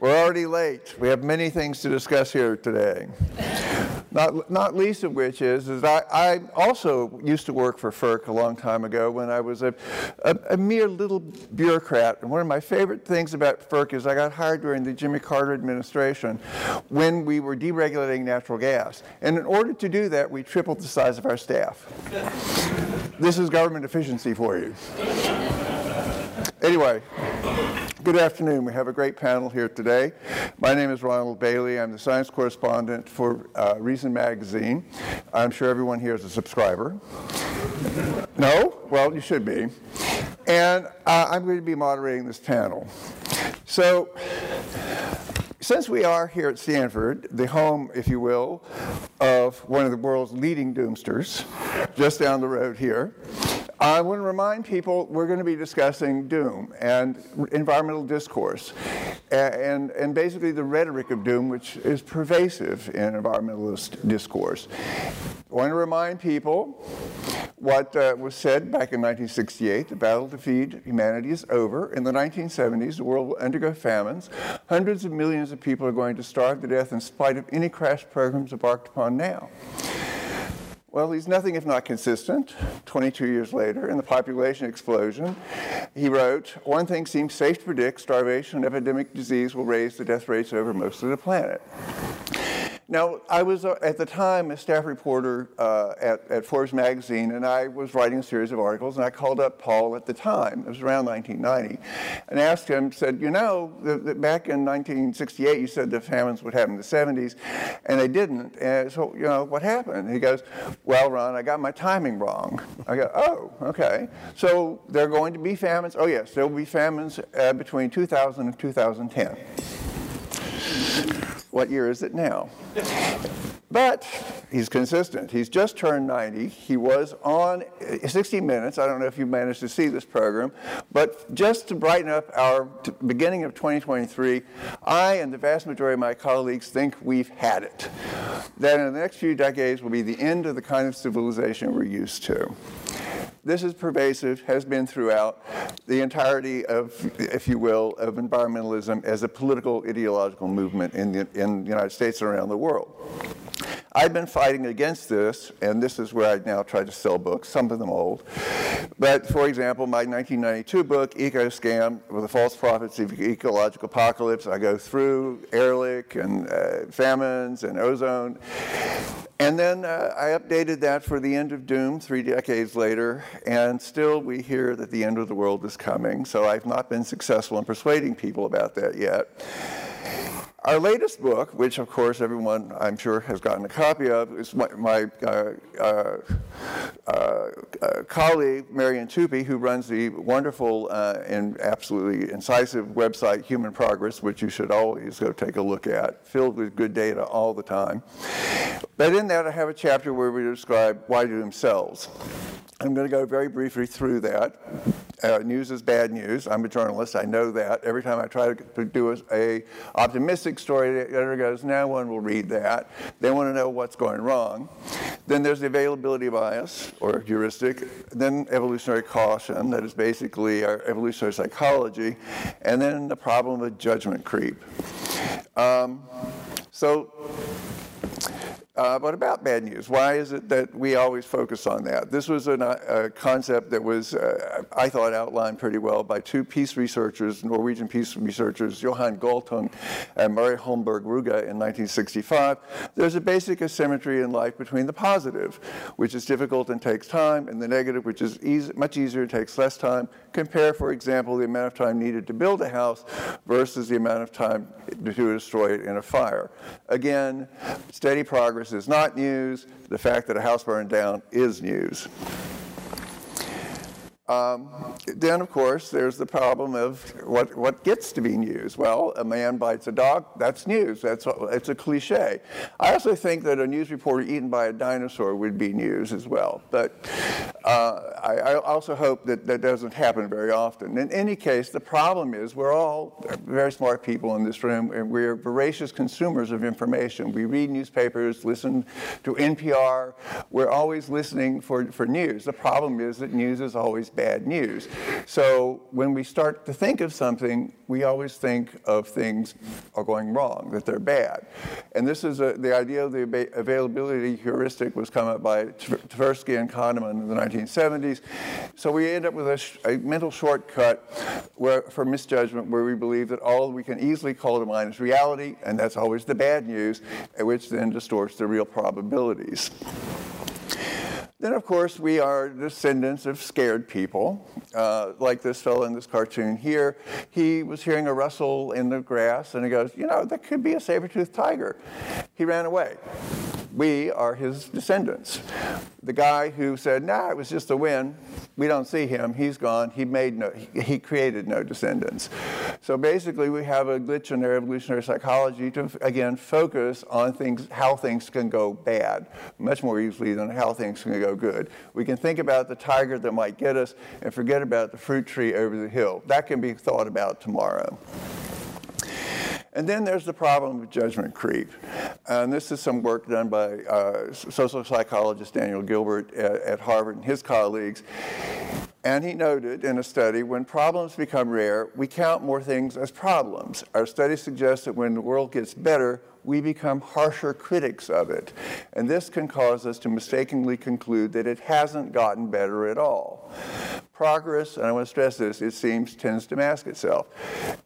We're already late. We have many things to discuss here today. Not, not least of which is, is I, I also used to work for FERC a long time ago when I was a, a, a, mere little bureaucrat. And one of my favorite things about FERC is I got hired during the Jimmy Carter administration when we were deregulating natural gas. And in order to do that, we tripled the size of our staff. this is government efficiency for you. Anyway, good afternoon. We have a great panel here today. My name is Ronald Bailey. I'm the science correspondent for uh, Reason Magazine. I'm sure everyone here is a subscriber. No? Well, you should be. And uh, I'm going to be moderating this panel. So, since we are here at Stanford, the home, if you will, of one of the world's leading doomsters, just down the road here, I want to remind people we're going to be discussing doom and environmental discourse and, and basically the rhetoric of doom, which is pervasive in environmentalist discourse. I want to remind people what uh, was said back in 1968 the battle to feed humanity is over. In the 1970s, the world will undergo famines. Hundreds of millions of people are going to starve to death in spite of any crash programs embarked upon now. Well, he's nothing if not consistent. 22 years later, in the population explosion, he wrote, One thing seems safe to predict starvation and epidemic disease will raise the death rates over most of the planet. Now, I was uh, at the time a staff reporter uh, at, at, Forbes magazine, and I was writing a series of articles, and I called up Paul at the time, it was around 1990, and asked him, said, you know, the, the, back in 1968, you said the famines would happen in the 70s, and they didn't. And so, you know, what happened? He goes, well, Ron, I got my timing wrong. I go, oh, okay. So there are going to be famines? Oh, yes, there will be famines uh, between 2000 and 2010. What year is it now? But he's consistent. He's just turned 90. He was on uh, 60 Minutes. I don't know if you managed to see this program, but just to brighten up our beginning of 2023, I and the vast majority of my colleagues think we've had it. That in the next few decades will be the end of the kind of civilization we're used to. This is pervasive, has been throughout the entirety of, if you will, of environmentalism as a political ideological movement in the, in the United States and around the world. I've been fighting against this, and this is where I now try to sell books, some of them old. But for example, my 1992 book, Eco Scam, with the false prophets of ecological apocalypse, I go through Ehrlich and uh, famines and ozone. And then uh, I updated that for the end of doom three decades later, and still we hear that the end of the world is coming. So I've not been successful in persuading people about that yet. Our latest book, which of course everyone I'm sure has gotten a copy of, is my, my uh, uh, uh, colleague, Marian Tupy, who runs the wonderful uh, and absolutely incisive website Human Progress, which you should always go take a look at, filled with good data all the time. But in that, I have a chapter where we describe why do themselves. I'm going to go very briefly through that. Uh, news is bad news. I'm a journalist. I know that. Every time I try to do a, a optimistic story, the editor goes, "No one will read that. They want to know what's going wrong." Then there's the availability bias or heuristic. Then evolutionary caution, that is basically our evolutionary psychology, and then the problem of judgment creep. Um, so uh, but about bad news, why is it that we always focus on that? This was an, uh, a concept that was, uh, I thought, outlined pretty well by two peace researchers, Norwegian peace researchers, Johan Galtung and Mari Holmberg Ruge in 1965. There's a basic asymmetry in life between the positive, which is difficult and takes time, and the negative, which is easy, much easier and takes less time. Compare, for example, the amount of time needed to build a house versus the amount of time to destroy it in a fire. Again, steady progress is not news. The fact that a house burned down is news. Um, then, of course, there's the problem of what, what gets to be news. Well, a man bites a dog, that's news. That's it's a cliche. I also think that a news reporter eaten by a dinosaur would be news as well. But uh, I, I, also hope that that doesn't happen very often. In any case, the problem is we're all very smart people in this room, and we're voracious consumers of information. We read newspapers, listen to NPR. We're always listening for, for news. The problem is that news is always bad news. So when we start to think of something, we always think of things are going wrong, that they're bad. And this is a, the idea of the availability heuristic was come up by Tversky and Kahneman in the 1970s. So we end up with a, a mental shortcut where, for misjudgment where we believe that all we can easily call to mind is reality, and that's always the bad news, which then distorts the real probabilities. Then, of course, we are descendants of scared people, uh, like this fellow in this cartoon here. He was hearing a rustle in the grass, and he goes, You know, that could be a saber toothed tiger. He ran away we are his descendants. The guy who said, nah, it was just a wind, we don't see him, he's gone, he, made no, he created no descendants. So basically, we have a glitch in our evolutionary psychology to, again, focus on things, how things can go bad, much more easily than how things can go good. We can think about the tiger that might get us and forget about the fruit tree over the hill. That can be thought about tomorrow. And then there's the problem of judgment creep. And this is some work done by uh, social psychologist Daniel Gilbert at, at Harvard and his colleagues. And he noted in a study when problems become rare, we count more things as problems. Our study suggests that when the world gets better, we become harsher critics of it. And this can cause us to mistakenly conclude that it hasn't gotten better at all. Progress, and I want to stress this, it seems tends to mask itself.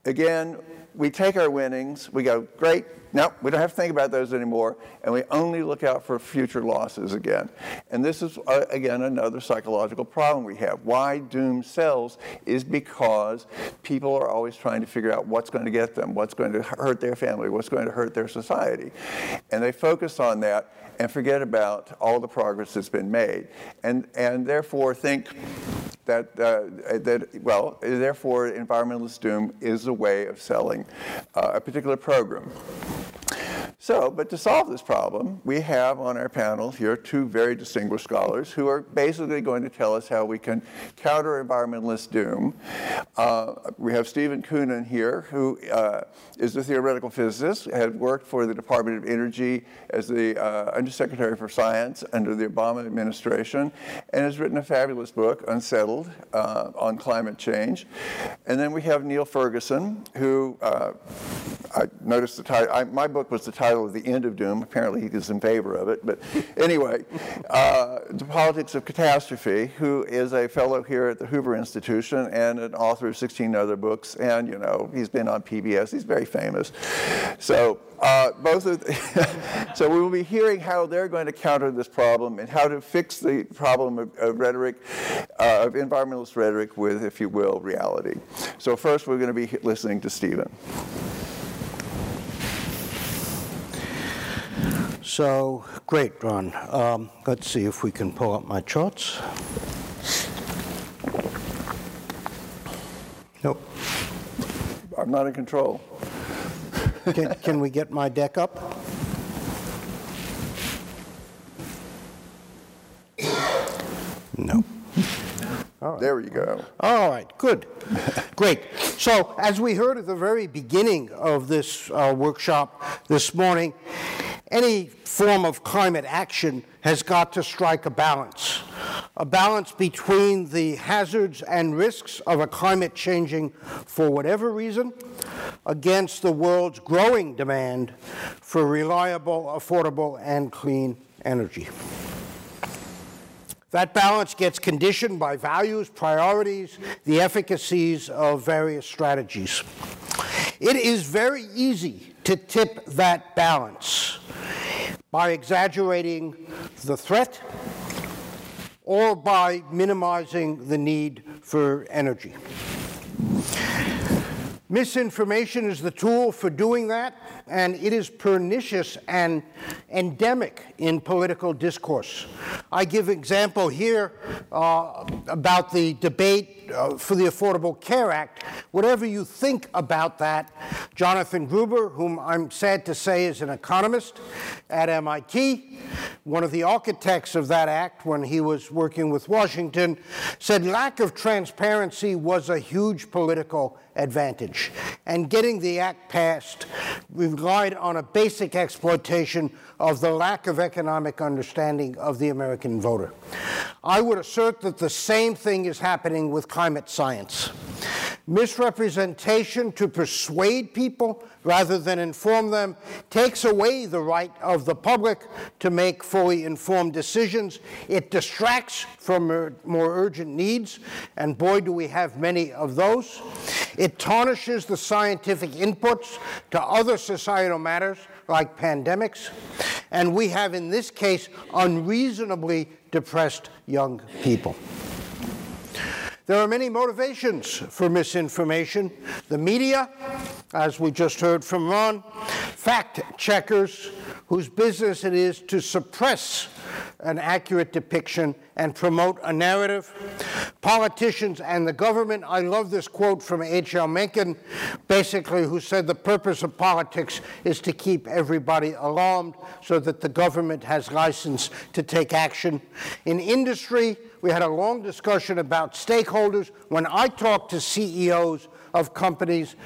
Again, we take our winnings, we go, great, no, we don't have to think about those anymore, and we only look out for future losses again. And this is, uh, again, another psychological problem we have. Why doom sells is because people are always trying to figure out what's going to get them, what's going to hurt their family, what's going to hurt their society. And they focus on that and forget about all the progress that's been made. And, and therefore think, that, uh, that, well, therefore, environmentalist doom is a way of selling uh, a particular program. So, but to solve this problem, we have on our panel here two very distinguished scholars who are basically going to tell us how we can counter environmentalist doom. Uh, we have Stephen Koonin here, who uh, is a theoretical physicist, had worked for the Department of Energy as the uh, Undersecretary for Science under the Obama administration, and has written a fabulous book, Unsettled, uh, on climate change. And then we have Niall Ferguson, who uh, I noticed the title, my book was the title title of The End of Doom. Apparently, he is in favor of it. But anyway, uh, The Politics of Catastrophe, who is a fellow here at the Hoover Institution and an author of 16 other books. And, you know, he's been on PBS. He's very famous. So, uh, both of so we will be hearing how they're going to counter this problem and how to fix the problem of, of rhetoric, uh, of environmentalist rhetoric with, if you will, reality. So first we're going to be listening to Stephen. So, great, Ron. Um, let's see if we can pull up my charts. Nope. I'm not in control. can, can we get my deck up? No. Right. There you go. All right, good. Great. So, as we heard at the very beginning of this uh, workshop this morning, any form of climate action has got to strike a balance. A balance between the hazards and risks of a climate changing for whatever reason against the world's growing demand for reliable, affordable, and clean energy. That balance gets conditioned by values, priorities, the efficacies of various strategies. It is very easy to tip that balance by exaggerating the threat or by minimizing the need for energy. Misinformation is the tool for doing that, and it is pernicious and endemic in political discourse. I give example here uh, about the debate uh, for the Affordable Care Act. Whatever you think about that, Jonathan Gruber, whom I'm sad to say is an economist at MIT, one of the architects of that act when he was working with Washington, said lack of transparency was a huge political advantage. And getting the act passed relied on a basic exploitation of the lack of economic understanding of the American voter. I would assert that the same thing is happening with climate science. Misrepresentation to persuade people rather than inform them takes away the right of the public to make fully informed decisions. It distracts from more urgent needs, and boy, do we have many of those. It tarnishes the scientific inputs to other societal matters like pandemics, and we have, in this case, unreasonably depressed young people. There are many motivations for misinformation. The media, as we just heard from Ron, fact checkers, whose business it is to suppress an accurate depiction and promote a narrative. Politicians and the government. I love this quote from H.L. Mencken, basically, who said the purpose of politics is to keep everybody alarmed so that the government has license to take action. In industry, we had a long discussion about stakeholders. When I talk to CEOs of companies,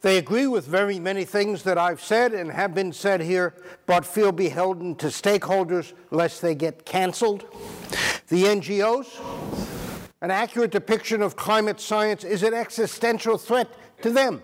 they agree with very many things that I've said and have been said here, but feel beholden to stakeholders lest they get canceled. The NGOs, an accurate depiction of climate science is an existential threat to them.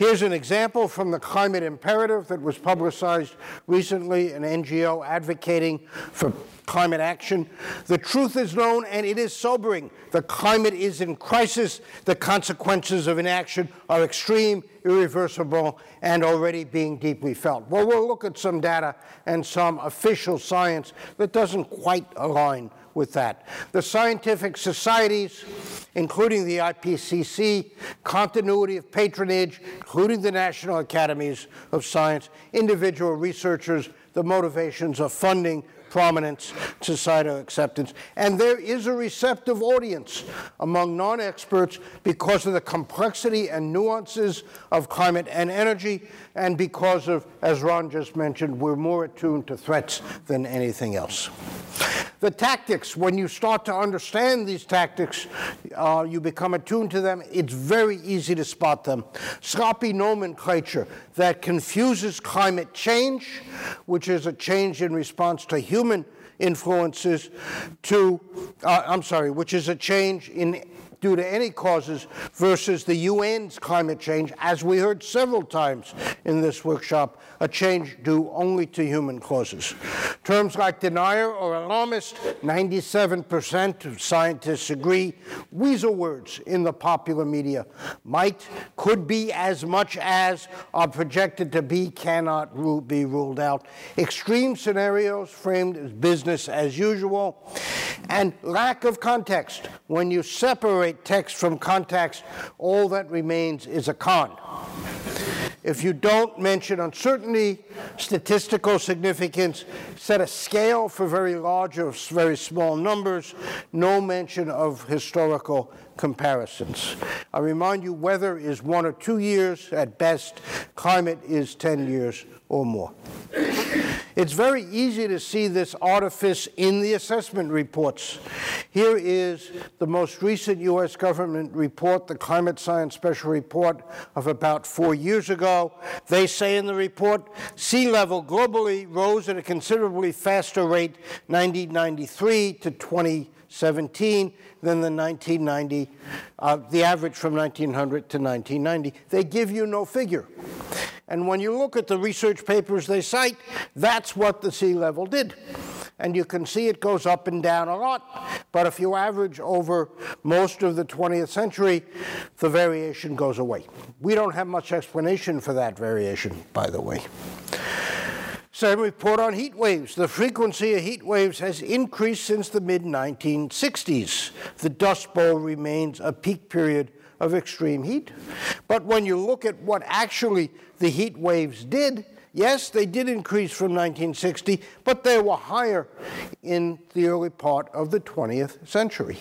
Here's an example from the Climate Imperative that was publicized recently, an NGO advocating for climate action. The truth is known and it is sobering. The climate is in crisis. The consequences of inaction are extreme, irreversible, and already being deeply felt. Well, we'll look at some data and some official science that doesn't quite align with that. The scientific societies, including the IPCC, continuity of patronage, including the National Academies of Science, individual researchers, the motivations of funding, prominence, societal acceptance. And there is a receptive audience among non experts because of the complexity and nuances of climate and energy, and because of, as Ron just mentioned, we're more attuned to threats than anything else. The tactics, when you start to understand these tactics, uh, you become attuned to them, it's very easy to spot them. Sloppy nomenclature that confuses climate change, which is a change in response to human influences, to, uh, I'm sorry, which is a change in due to any causes versus the UN's climate change, as we heard several times in this workshop, a change due only to human causes. Terms like denier or alarmist, 97% of scientists agree. Weasel words in the popular media might, could be as much as are projected to be, cannot be ruled out. Extreme scenarios framed as business as usual, and lack of context. When you separate text from context, all that remains is a con. If you don't mention uncertainty, statistical significance, set a scale for very large or very small numbers, no mention of historical comparisons. I remind you, weather is one or two years at best, climate is 10 years or more. It's very easy to see this artifice in the assessment reports. Here is the most recent U.S. government report, the Climate Science Special Report of about four years ago. They say in the report sea level globally rose at a considerably faster rate 1993 to 2017 than the 1990, uh, the average from 1900 to 1990. They give you no figure. And when you look at the research papers they cite, that's what the sea level did. And you can see it goes up and down a lot. But if you average over most of the 20th century, the variation goes away. We don't have much explanation for that variation, by the way. Same report on heat waves. The frequency of heat waves has increased since the mid 1960s. The Dust Bowl remains a peak period of extreme heat. But when you look at what actually the heat waves did, yes, they did increase from 1960, but they were higher in the early part of the 20th century.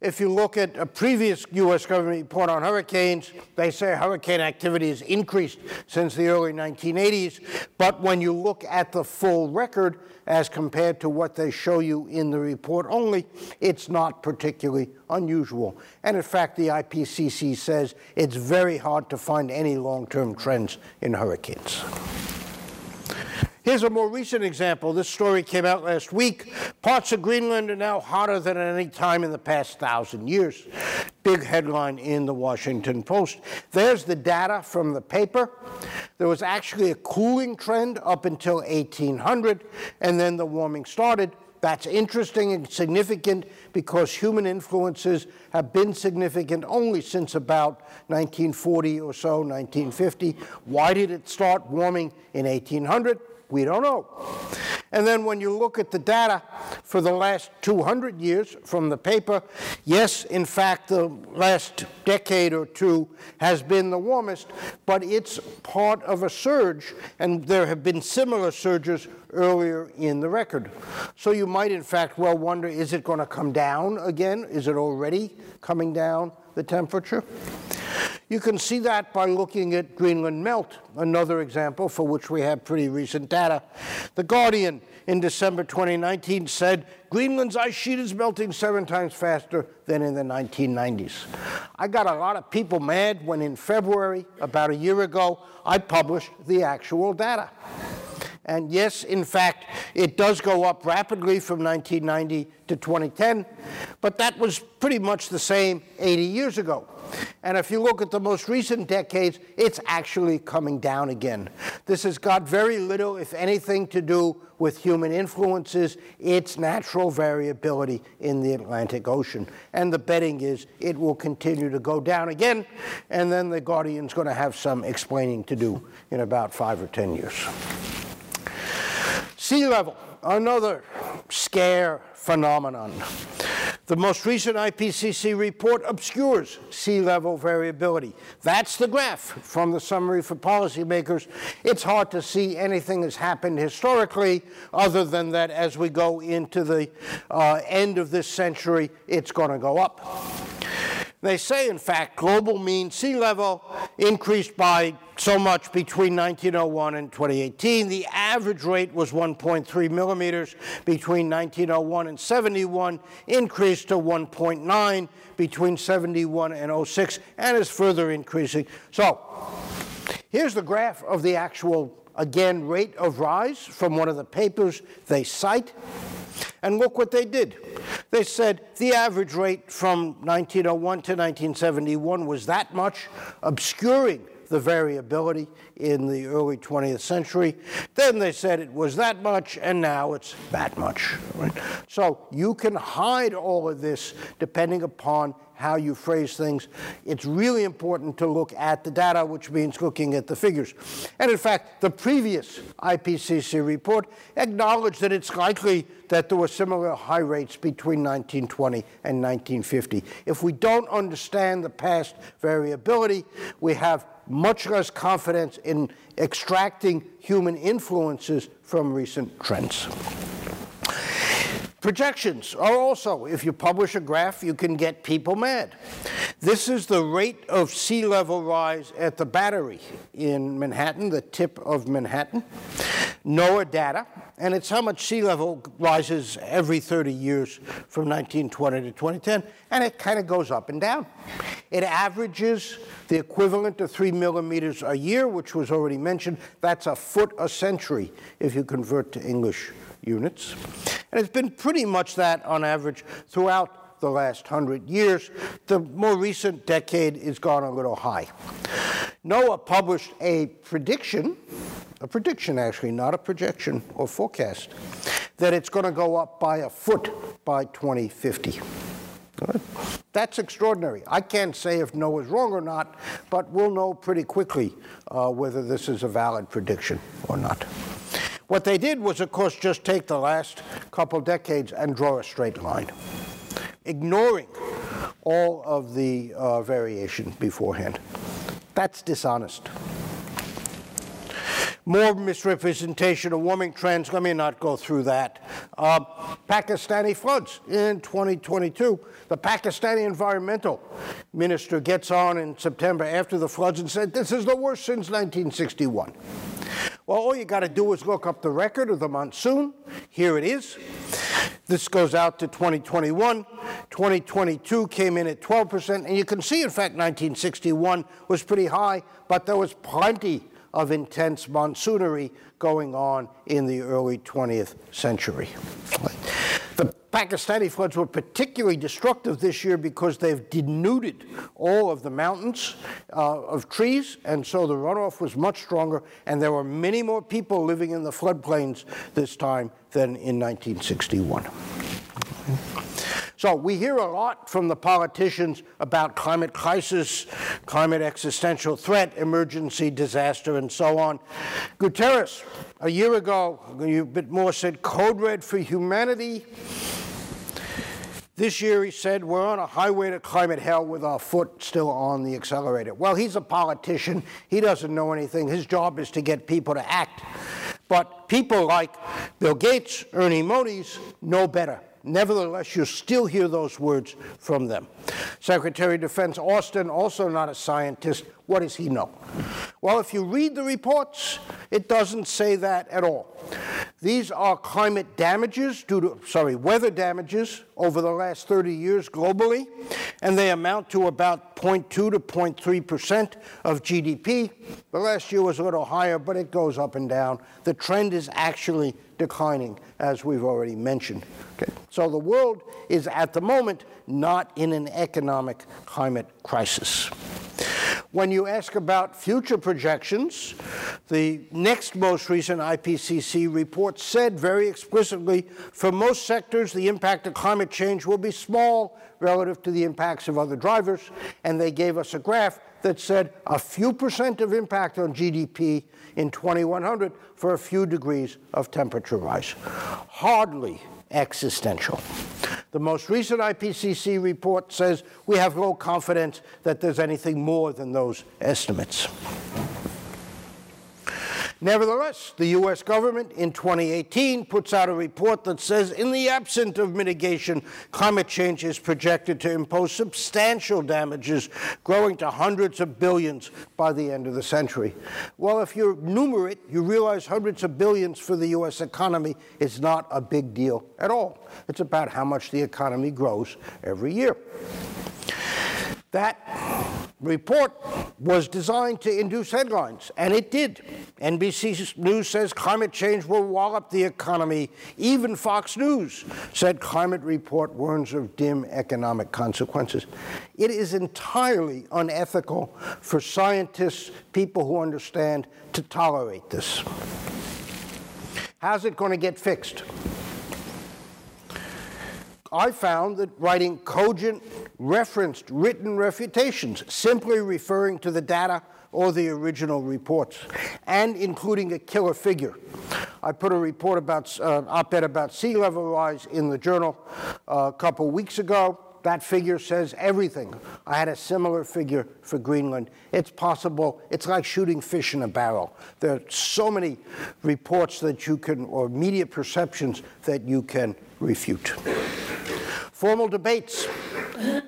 If you look at a previous U.S. government report on hurricanes, they say hurricane activity has increased since the early 1980s. But when you look at the full record as compared to what they show you in the report only, it's not particularly unusual. And in fact, the IPCC says it's very hard to find any long term trends in hurricanes. Here's a more recent example. This story came out last week. Parts of Greenland are now hotter than at any time in the past thousand years. Big headline in the Washington Post. There's the data from the paper. There was actually a cooling trend up until 1800, and then the warming started. That's interesting and significant because human influences have been significant only since about 1940 or so, 1950. Why did it start warming in 1800? We don't know. And then when you look at the data for the last 200 years from the paper, yes, in fact, the last decade or two has been the warmest, but it's part of a surge, and there have been similar surges earlier in the record. So you might, in fact, well wonder is it going to come down again? Is it already coming down the temperature? You can see that by looking at Greenland melt, another example for which we have pretty recent data. The Guardian in December 2019 said Greenland's ice sheet is melting seven times faster than in the 1990s. I got a lot of people mad when in February, about a year ago, I published the actual data. And yes, in fact, it does go up rapidly from 1990 to 2010, but that was pretty much the same 80 years ago. And if you look at the most recent decades, it's actually coming down again. This has got very little, if anything, to do with human influences. It's natural variability in the Atlantic Ocean. And the betting is it will continue to go down again, and then the Guardian's going to have some explaining to do in about five or 10 years. Sea level, another scare phenomenon. The most recent IPCC report obscures sea level variability. That's the graph from the summary for policymakers. It's hard to see anything has happened historically other than that as we go into the uh, end of this century, it's going to go up. They say, in fact, global mean sea level increased by so much between 1901 and 2018. The average rate was 1.3 millimeters between 1901 and 71, increased to 1.9 between 71 and 06, and is further increasing. So here's the graph of the actual, again, rate of rise from one of the papers they cite. And look what they did. They said the average rate from 1901 to 1971 was that much, obscuring the variability in the early 20th century. Then they said it was that much, and now it's that much. Right? So you can hide all of this depending upon how you phrase things. It's really important to look at the data, which means looking at the figures. And in fact, the previous IPCC report acknowledged that it's likely that there were similar high rates between 1920 and 1950. If we don't understand the past variability, we have much less confidence in extracting human influences from recent trends. Projections are also, if you publish a graph, you can get people mad. This is the rate of sea level rise at the battery in Manhattan, the tip of Manhattan. NOAA data, and it's how much sea level rises every 30 years from 1920 to 2010, and it kind of goes up and down. It averages the equivalent of three millimeters a year, which was already mentioned. That's a foot a century if you convert to English units. And it's been pretty much that on average throughout the last hundred years. The more recent decade has gone a little high. NOAA published a prediction, a prediction actually, not a projection or forecast, that it's going to go up by a foot by 2050. That's extraordinary. I can't say if NOAA is wrong or not, but we'll know pretty quickly uh, whether this is a valid prediction or not. What they did was, of course, just take the last couple decades and draw a straight line, ignoring all of the uh, variation beforehand. That's dishonest. More misrepresentation of warming trends. Let me not go through that. Uh, Pakistani floods in 2022. The Pakistani environmental minister gets on in September after the floods and said, This is the worst since 1961. Well, all you got to do is look up the record of the monsoon. Here it is. This goes out to 2021. 2022 came in at 12%. And you can see, in fact, 1961 was pretty high, but there was plenty of intense monsoonery going on in the early 20th century. The Pakistani floods were particularly destructive this year because they've denuded all of the mountains uh, of trees, and so the runoff was much stronger, and there were many more people living in the floodplains this time than in 1961. So we hear a lot from the politicians about climate crisis, climate existential threat, emergency, disaster, and so on. Guterres, a year ago, a bit more said code red for humanity. This year, he said, we're on a highway to climate hell with our foot still on the accelerator. Well, he's a politician. He doesn't know anything. His job is to get people to act. But people like Bill Gates, Ernie Moniz, know better. Nevertheless, you still hear those words from them. Secretary of Defense Austin, also not a scientist, what does he know? Well, if you read the reports, it doesn't say that at all. These are climate damages due to, sorry, weather damages over the last 30 years globally, and they amount to about 0.2 to 0.3% of GDP. The last year was a little higher, but it goes up and down. The trend is actually declining, as we've already mentioned. Okay. So the world is at the moment not in an economic climate crisis. When you ask about future projections, the next most recent IPCC report said very explicitly for most sectors, the impact of climate change will be small relative to the impacts of other drivers. And they gave us a graph that said a few percent of impact on GDP in 2100 for a few degrees of temperature rise. Hardly existential. The most recent IPCC report says we have low confidence that there's anything more than those estimates. Nevertheless, the U.S. government in 2018 puts out a report that says, in the absence of mitigation, climate change is projected to impose substantial damages, growing to hundreds of billions by the end of the century. Well, if you numerate, you realize hundreds of billions for the U.S. economy is not a big deal at all. It's about how much the economy grows every year. That report was designed to induce headlines, and it did. NBC News says climate change will wallop the economy. Even Fox News said climate report warns of dim economic consequences. It is entirely unethical for scientists, people who understand, to tolerate this. How's it going to get fixed? I found that writing cogent, referenced, written refutations, simply referring to the data or the original reports, and including a killer figure. I put a report about, uh, op-ed about sea level rise in the journal uh, a couple weeks ago. That figure says everything. I had a similar figure for Greenland. It's possible, it's like shooting fish in a barrel. There are so many reports that you can, or media perceptions that you can refute. Formal debates.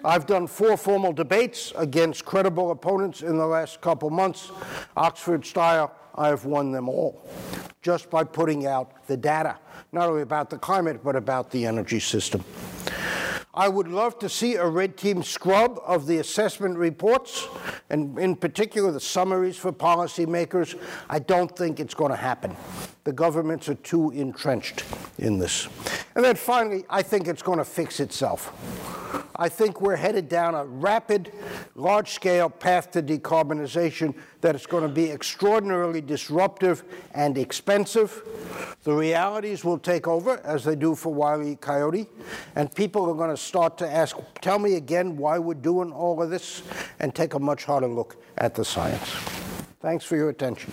I've done four formal debates against credible opponents in the last couple months. Oxford style, I have won them all just by putting out the data, not only about the climate, but about the energy system. I would love to see a red team scrub of the assessment reports, and in particular the summaries for policymakers. I don't think it's going to happen. The governments are too entrenched in this. And then finally, I think it's going to fix itself. I think we're headed down a rapid, large scale path to decarbonization that is going to be extraordinarily disruptive and expensive. The realities will take over, as they do for Wile E. Coyote, and people are going to start to ask, tell me again why we're doing all of this, and take a much harder look at the science. Thanks for your attention.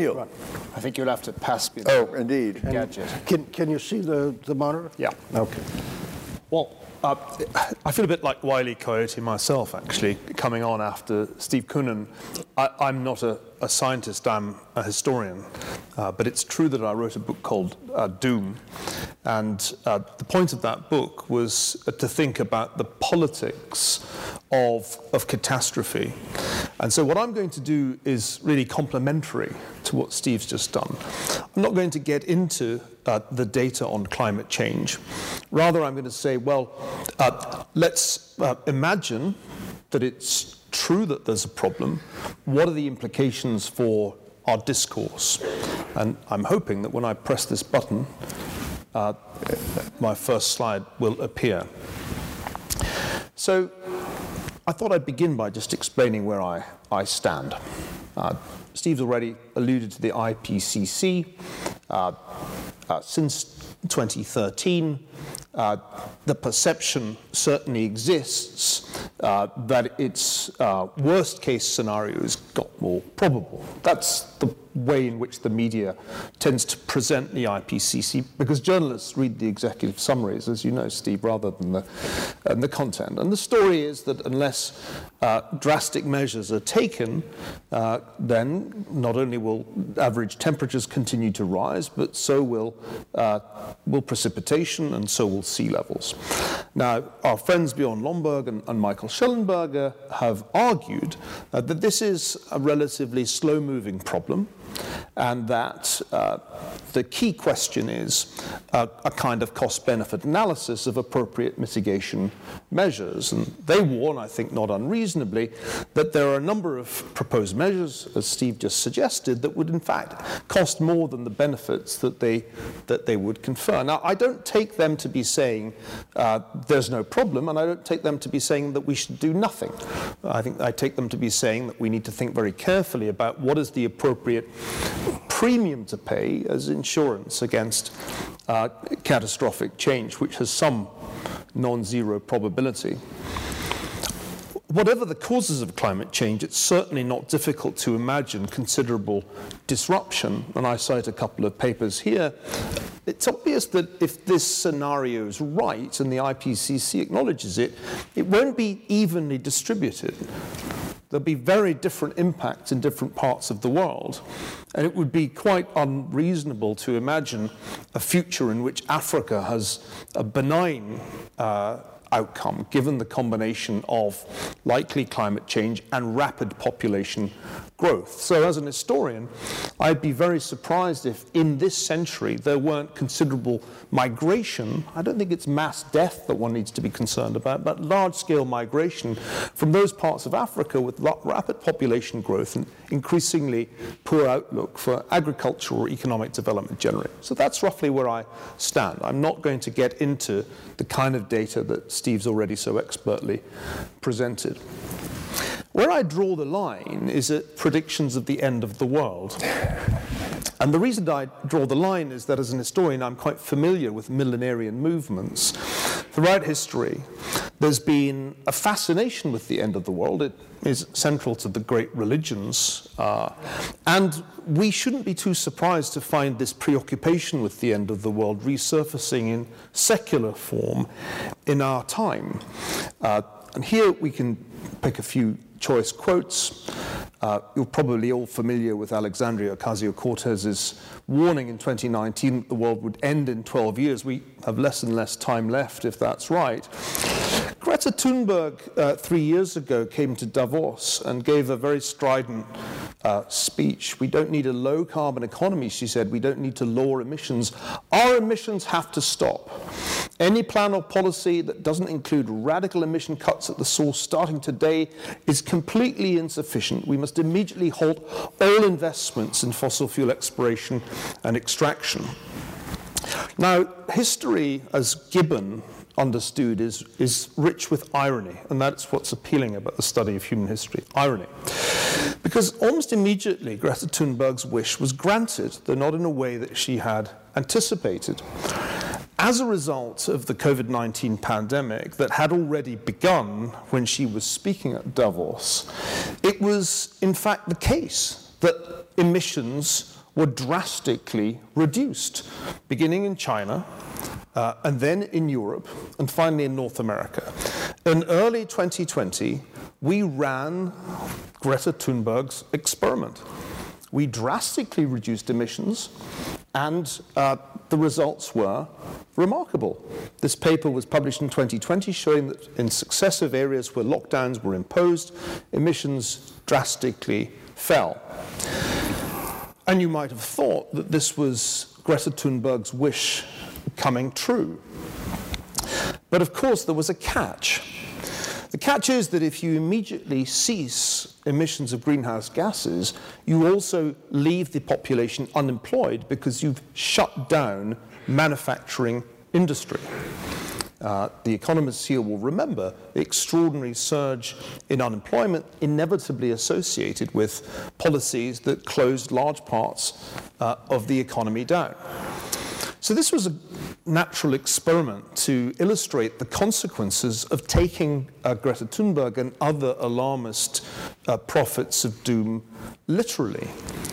Niall. I think you'll have to pass me Oh, indeed. gadget. Can, can you see the, the monitor? Yeah. Okay. Well, uh, I feel a bit like Wiley Coyote myself, actually, coming on after Steve Koonin. I, am not a, a, scientist, I'm a historian. Uh, but it's true that I wrote a book called uh, Doom. And uh, the point of that book was to think about the politics of, of catastrophe. And so, what I'm going to do is really complementary to what Steve's just done. I'm not going to get into uh, the data on climate change. Rather, I'm going to say, well, uh, let's uh, imagine that it's true that there's a problem. What are the implications for our discourse? And I'm hoping that when I press this button, uh, my first slide will appear. So I thought I'd begin by just explaining where I, I stand. Uh, Steve's already alluded to the IPCC. Uh, uh, since 2013, uh, the perception certainly exists uh, that its uh, worst case scenario scenarios got more probable. That's the way in which the media tends to present the IPCC, because journalists read the executive summaries, as you know, Steve, rather than the, the content. And the story is that unless uh, drastic measures are taken, uh, then not only will average temperatures continue to rise, but so will, uh, will precipitation and so will sea levels. Now, our friends Bjorn Lomborg and, and Michael Shellenberger have argued uh, that this is a relatively slow moving problem and that uh, the key question is uh, a kind of cost benefit analysis of appropriate mitigation measures. And they warn, I think not unreasonably, that there are a number of proposed measures, as Steve just suggested, that would in fact cost more than the benefits that they, that they would confer. Now, I don't take them to be saying uh, there's no problem, and I don't take them to be saying that we should do nothing. I think I take them to be saying that we need to think very carefully about what is the appropriate premium to pay as insurance against uh, catastrophic change, which has some non zero probability. Whatever the causes of climate change, it's certainly not difficult to imagine considerable disruption. And I cite a couple of papers here. It's obvious that if this scenario is right, and the IPCC acknowledges it, it won't be evenly distributed there'll be very different impacts in different parts of the world. And it would be quite unreasonable to imagine a future in which Africa has a benign uh, outcome, given the combination of likely climate change and rapid population growth. So, as an historian, I'd be very surprised if in this century there weren't considerable migration. I don't think it's mass death that one needs to be concerned about, but large scale migration from those parts of Africa with rapid population growth and increasingly poor outlook for agricultural or economic development generally. So, that's roughly where I stand. I'm not going to get into the kind of data that Steve's already so expertly presented. Where I draw the line is at predictions of the end of the world. And the reason I draw the line is that as an historian, I'm quite familiar with millenarian movements. Throughout history, there's been a fascination with the end of the world. It is central to the great religions. Uh, and we shouldn't be too surprised to find this preoccupation with the end of the world resurfacing in secular form in our time. Uh, and here we can pick a few choice quotes. Uh, you're probably all familiar with Alexandria Ocasio Cortez's warning in 2019 that the world would end in 12 years. We have less and less time left, if that's right. Greta Thunberg, uh, three years ago, came to Davos and gave a very strident uh, speech. We don't need a low carbon economy, she said. We don't need to lower emissions. Our emissions have to stop. Any plan or policy that doesn't include radical emission cuts at the source starting today is completely insufficient. We must immediately halt all investments in fossil fuel exploration and extraction. Now, history, as Gibbon understood, is, is rich with irony, and that's what's appealing about the study of human history irony. Because almost immediately, Greta Thunberg's wish was granted, though not in a way that she had anticipated as a result of the COVID 19 pandemic that had already begun when she was speaking at Davos, it was in fact the case that emissions were drastically reduced, beginning in China uh, and then in Europe, and finally in North America. In early 2020, we ran Greta Thunberg's experiment. We drastically reduced emissions, and uh, the results were remarkable. This paper was published in 2020 showing that in successive areas where lockdowns were imposed, emissions drastically fell. And you might have thought that this was Greta Thunberg's wish coming true. But of course, there was a catch. The catch is that if you immediately cease emissions of greenhouse gases, you also leave the population unemployed because you've shut down manufacturing industry. Uh, the economists here will remember the extraordinary surge in unemployment inevitably associated with policies that closed large parts uh, of the economy down. So, this was a natural experiment to illustrate the consequences of taking uh, Greta Thunberg and other alarmist uh, prophets of doom literally.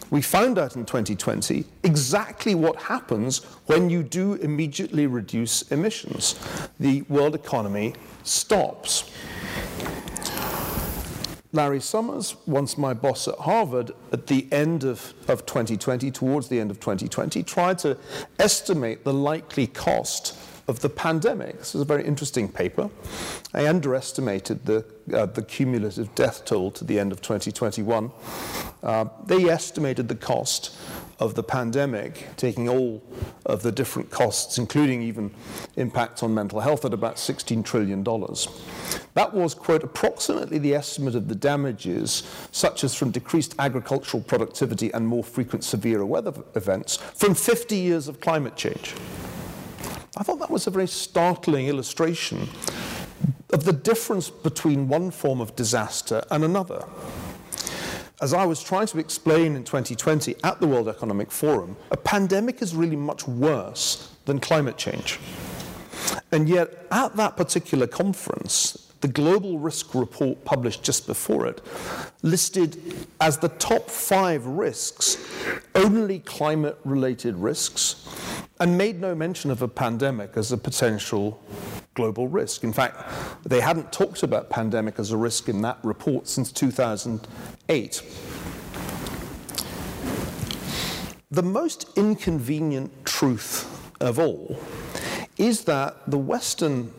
We found out in 2020 exactly what happens when you do immediately reduce emissions. The world economy stops. Larry Summers, once my boss at Harvard, at the end of, of 2020, towards the end of 2020, tried to estimate the likely cost of the pandemic. This is a very interesting paper. I underestimated the, uh, the cumulative death toll to the end of 2021. Uh, they estimated the cost of the pandemic, taking all of the different costs, including even impact on mental health, at about $16 trillion. That was, quote, approximately the estimate of the damages, such as from decreased agricultural productivity and more frequent severe weather events, from 50 years of climate change. I thought that was a very startling illustration of the difference between one form of disaster and another. As I was trying to explain in 2020 at the World Economic Forum, a pandemic is really much worse than climate change. And yet, at that particular conference, the global risk report published just before it listed as the top five risks only climate related risks and made no mention of a pandemic as a potential global risk. In fact, they hadn't talked about pandemic as a risk in that report since 2008. The most inconvenient truth of all is that the Western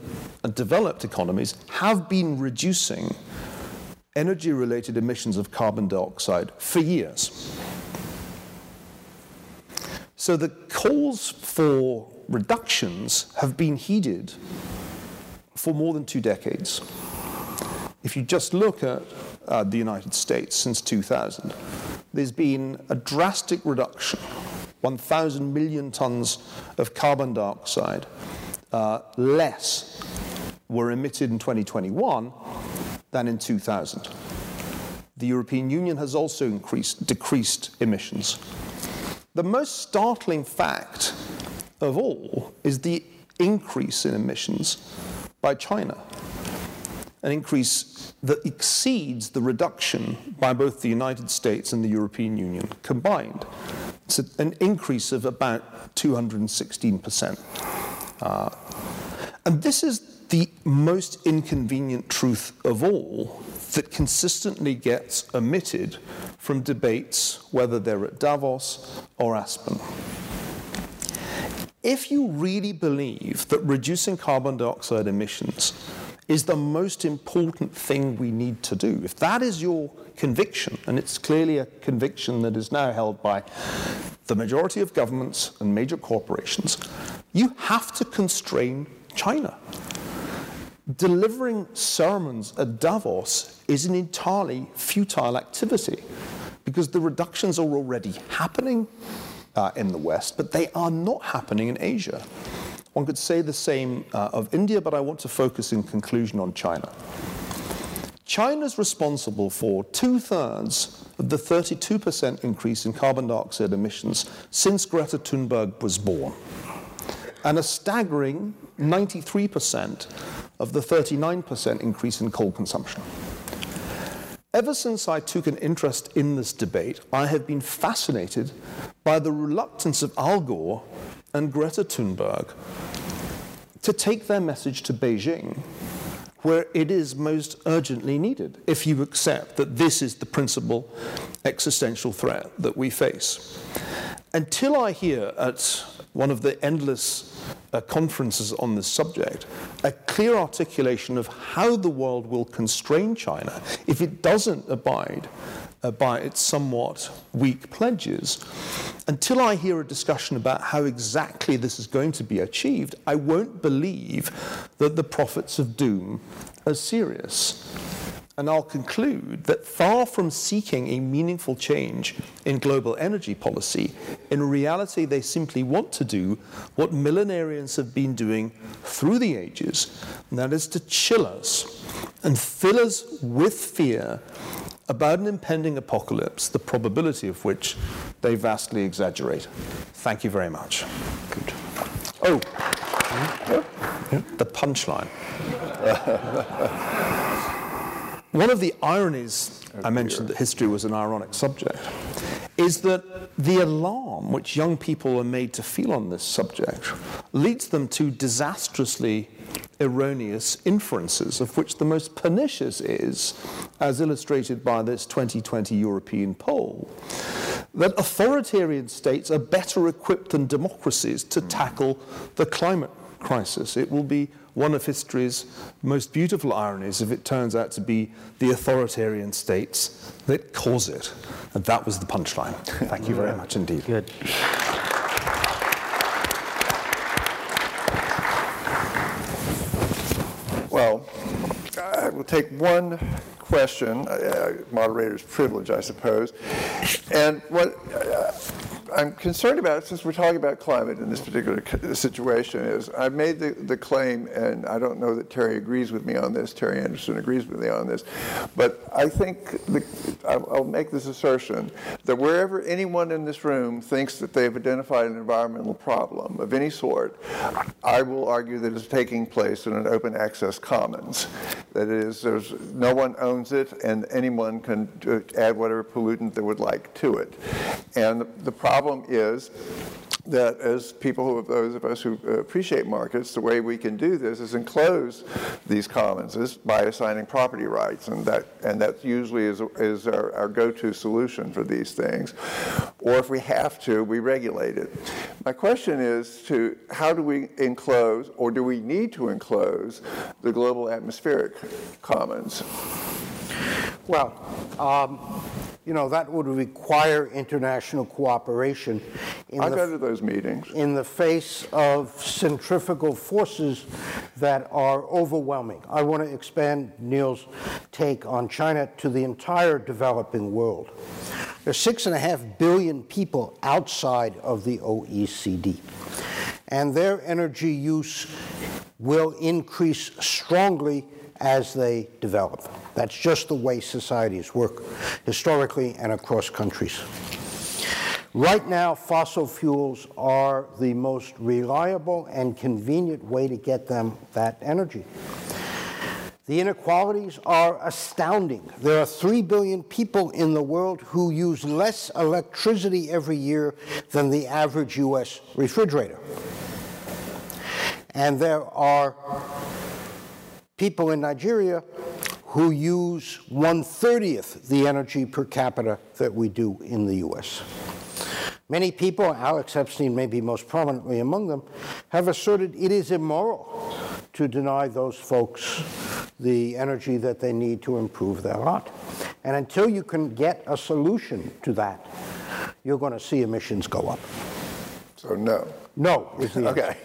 and developed economies have been reducing energy related emissions of carbon dioxide for years. So the calls for reductions have been heeded for more than two decades. If you just look at uh, the United States since 2000, there's been a drastic reduction 1,000 million tons of carbon dioxide uh, less were emitted in 2021 than in 2000. The European Union has also increased, decreased emissions. The most startling fact of all is the increase in emissions by China, an increase that exceeds the reduction by both the United States and the European Union combined. It's an increase of about 216%. Uh, and this is the most inconvenient truth of all that consistently gets omitted from debates, whether they're at Davos or Aspen. If you really believe that reducing carbon dioxide emissions is the most important thing we need to do, if that is your conviction, and it's clearly a conviction that is now held by the majority of governments and major corporations, you have to constrain China. Delivering sermons at Davos is an entirely futile activity because the reductions are already happening uh, in the West, but they are not happening in Asia. One could say the same uh, of India, but I want to focus in conclusion on China. China is responsible for two thirds of the 32% increase in carbon dioxide emissions since Greta Thunberg was born, and a staggering 93% of the 39% increase in coal consumption. Ever since I took an interest in this debate, I have been fascinated by the reluctance of Al Gore and Greta Thunberg to take their message to Beijing where it is most urgently needed, if you accept that this is the principal existential threat that we face. Until I hear at one of the endless uh, conferences on this subject a clear articulation of how the world will constrain China if it doesn't abide uh, by its somewhat weak pledges. Until I hear a discussion about how exactly this is going to be achieved, I won't believe that the prophets of doom are serious. And I'll conclude that far from seeking a meaningful change in global energy policy, in reality, they simply want to do what millenarians have been doing through the ages, and that is to chill us and fill us with fear about an impending apocalypse, the probability of which they vastly exaggerate. Thank you very much. Good. Oh, the punchline. One of the ironies I mentioned that history was an ironic subject is that the alarm which young people are made to feel on this subject leads them to disastrously erroneous inferences, of which the most pernicious is, as illustrated by this 2020 European poll, that authoritarian states are better equipped than democracies to hmm. tackle the climate crisis. It will be one of history's most beautiful ironies if it turns out to be the authoritarian states that cause it. And that was the punchline. Thank you very much indeed. Good. Well, I will take one question, uh, moderator's privilege, I suppose. And what uh, I'm concerned about, since we're talking about climate in this particular situation, is I've made the, the claim, and I don't know that Terry agrees with me on this, Terry Anderson agrees with me on this, but I think the, I'll make this assertion that wherever anyone in this room thinks that they've identified an environmental problem of any sort, I will argue that it's taking place in an open access commons. That is, there's no one owns it, and anyone can uh, add whatever pollutant they would like to it. And the, the problem problem is that as people, who, those of us who uh, appreciate markets, the way we can do this is enclose these commons by assigning property rights, and that and that usually is, is our, our go-to solution for these things. Or if we have to, we regulate it. My question is to how do we enclose, or do we need to enclose, the global atmospheric commons? Well. Um, you know, that would require international cooperation. In I go to those meetings. In the face of centrifugal forces that are overwhelming. I want to expand Niall's take on China to the entire developing world. There's six and a half billion people outside of the OECD, and their energy use will increase strongly as they develop. That's just the way societies work historically and across countries. Right now, fossil fuels are the most reliable and convenient way to get them that energy. The inequalities are astounding. There are 3 billion people in the world who use less electricity every year than the average US refrigerator. And there are people in Nigeria who use 130th the energy per capita that we do in the US. Many people, Alex Epstein may be most prominently among them, have asserted it is immoral to deny those folks the energy that they need to improve their lot. And until you can get a solution to that, you're going to see emissions go up. So, no. No is the Okay.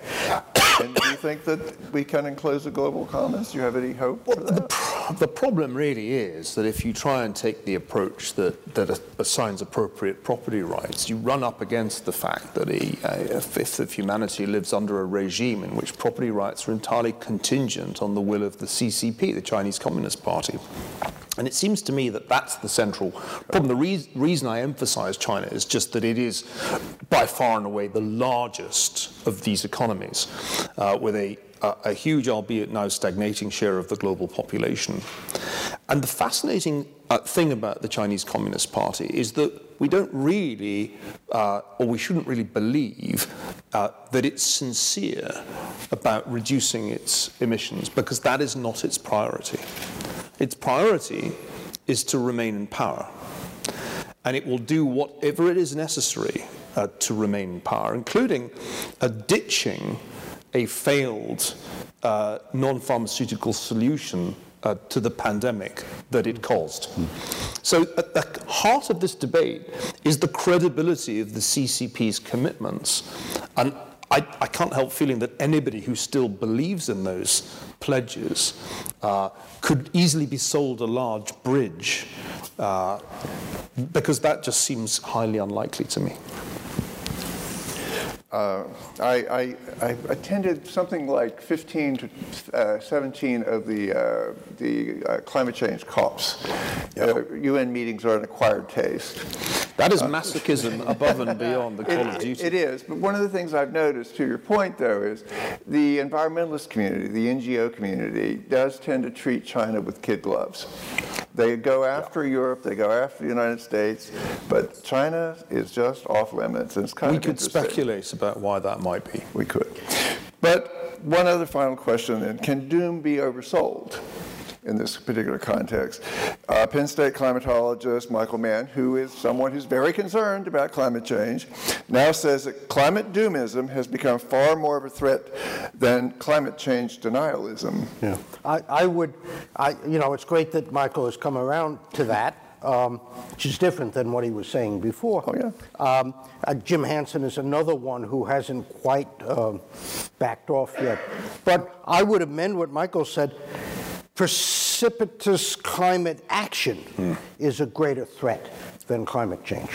and do you think that we can enclose the global commons? Do you have any hope? Well, the, problem really is that if you try and take the approach that, that assigns appropriate property rights, you run up against the fact that a, a fifth of humanity lives under a regime in which property rights are entirely contingent on the will of the CCP, the Chinese Communist Party. And it seems to me that that's the central problem. The re- reason I emphasize China is just that it is by far and away the largest of these economies, uh, with a, a, a, huge, albeit now stagnating, share of the global population. And the fascinating uh, thing about the Chinese Communist Party is that we don't really, uh, or we shouldn't really believe uh, that it's sincere about reducing its emissions because that is not its priority. Its priority is to remain in power. And it will do whatever it is necessary uh, to remain in power, including uh, ditching a failed uh, non pharmaceutical solution uh, to the pandemic that it caused. So, at the heart of this debate is the credibility of the CCP's commitments. And I, I can't help feeling that anybody who still believes in those pledges uh, could easily be sold a large bridge, uh, because that just seems highly unlikely to me. Uh, I, I, I, attended something like 15 to uh, 17 of the, uh, the uh, climate change COPs. UN uh, meetings are an acquired taste. That is masochism above and beyond the call of duty. It is. But one of the things I've noticed, to your point, though, is the environmentalist community, the NGO community, does tend to treat China with kid gloves. They go after yeah. Europe, they go after the United States, but China is just off limits. And it's kind we of could speculate about why that might be. We could. But one other final question then can doom be oversold? In this particular context. Uh, Penn State climatologist Michael Mann, who is someone who's very concerned about climate change, now says that climate doomism has become far more of a threat than climate change denialism. Yeah, I, I would, I, you know, it's great that Michael has come around to that. Um, which is different than what he was saying before. Oh, yeah. Um, uh, Jim Hansen is another one who hasn't quite uh, backed off yet. But I would amend what Michael said precipitous climate action mm. is a greater threat than climate change.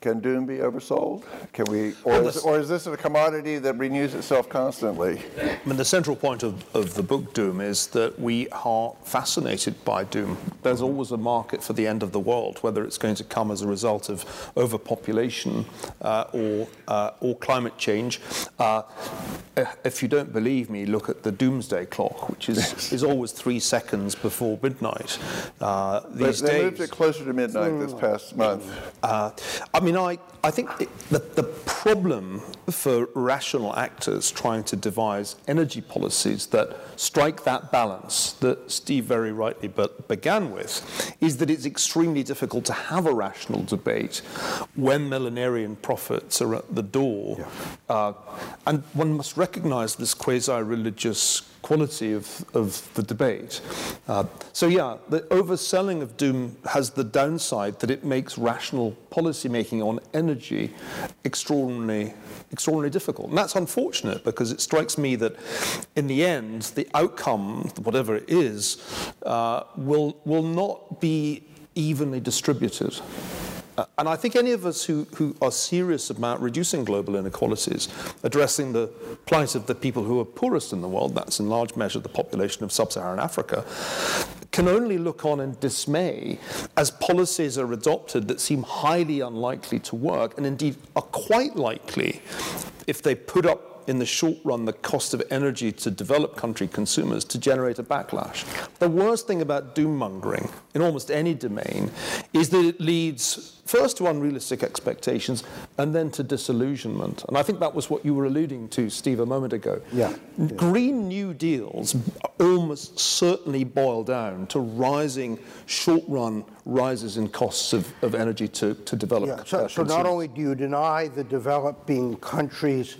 Can doom be oversold? Can we, or, well, is, or is this a commodity that renews itself constantly? I mean, the central point of, of the book Doom is that we are fascinated by doom. There's always a market for the end of the world, whether it's going to come as a result of overpopulation uh, or, uh, or climate change. Uh, if you don't believe me, look at the doomsday clock, which is, is always three seconds before midnight. Uh, these they days, moved it closer to midnight this past month. Uh, I mean, I, I think the, the problem for rational actors trying to devise energy policies that strike that balance that Steve very rightly began with is that it's extremely difficult to have a rational debate when millenarian prophets are at the door. Yeah. Uh, and one must recognize this quasi religious quality of, of the debate. Uh, so, yeah, the overselling of doom has the downside that it makes rational policymaking on energy extraordinarily, extraordinarily difficult. And that's unfortunate because it strikes me that in the end, the outcome, whatever it is, uh, will, will not be evenly distributed. Uh, and I think any of us who, who are serious about reducing global inequalities, addressing the plight of the people who are poorest in the world, that's in large measure the population of sub Saharan Africa, can only look on in dismay as policies are adopted that seem highly unlikely to work and indeed are quite likely if they put up in the short run the cost of energy to developed country consumers to generate a backlash. The worst thing about doom mongering in almost any domain is that it leads first to unrealistic expectations and then to disillusionment. And I think that was what you were alluding to, Steve, a moment ago. Yeah. yeah. Green New Deals almost certainly boil down to rising short run rises in costs of, of energy to, to develop. Yeah, so, so not only do you deny the developing countries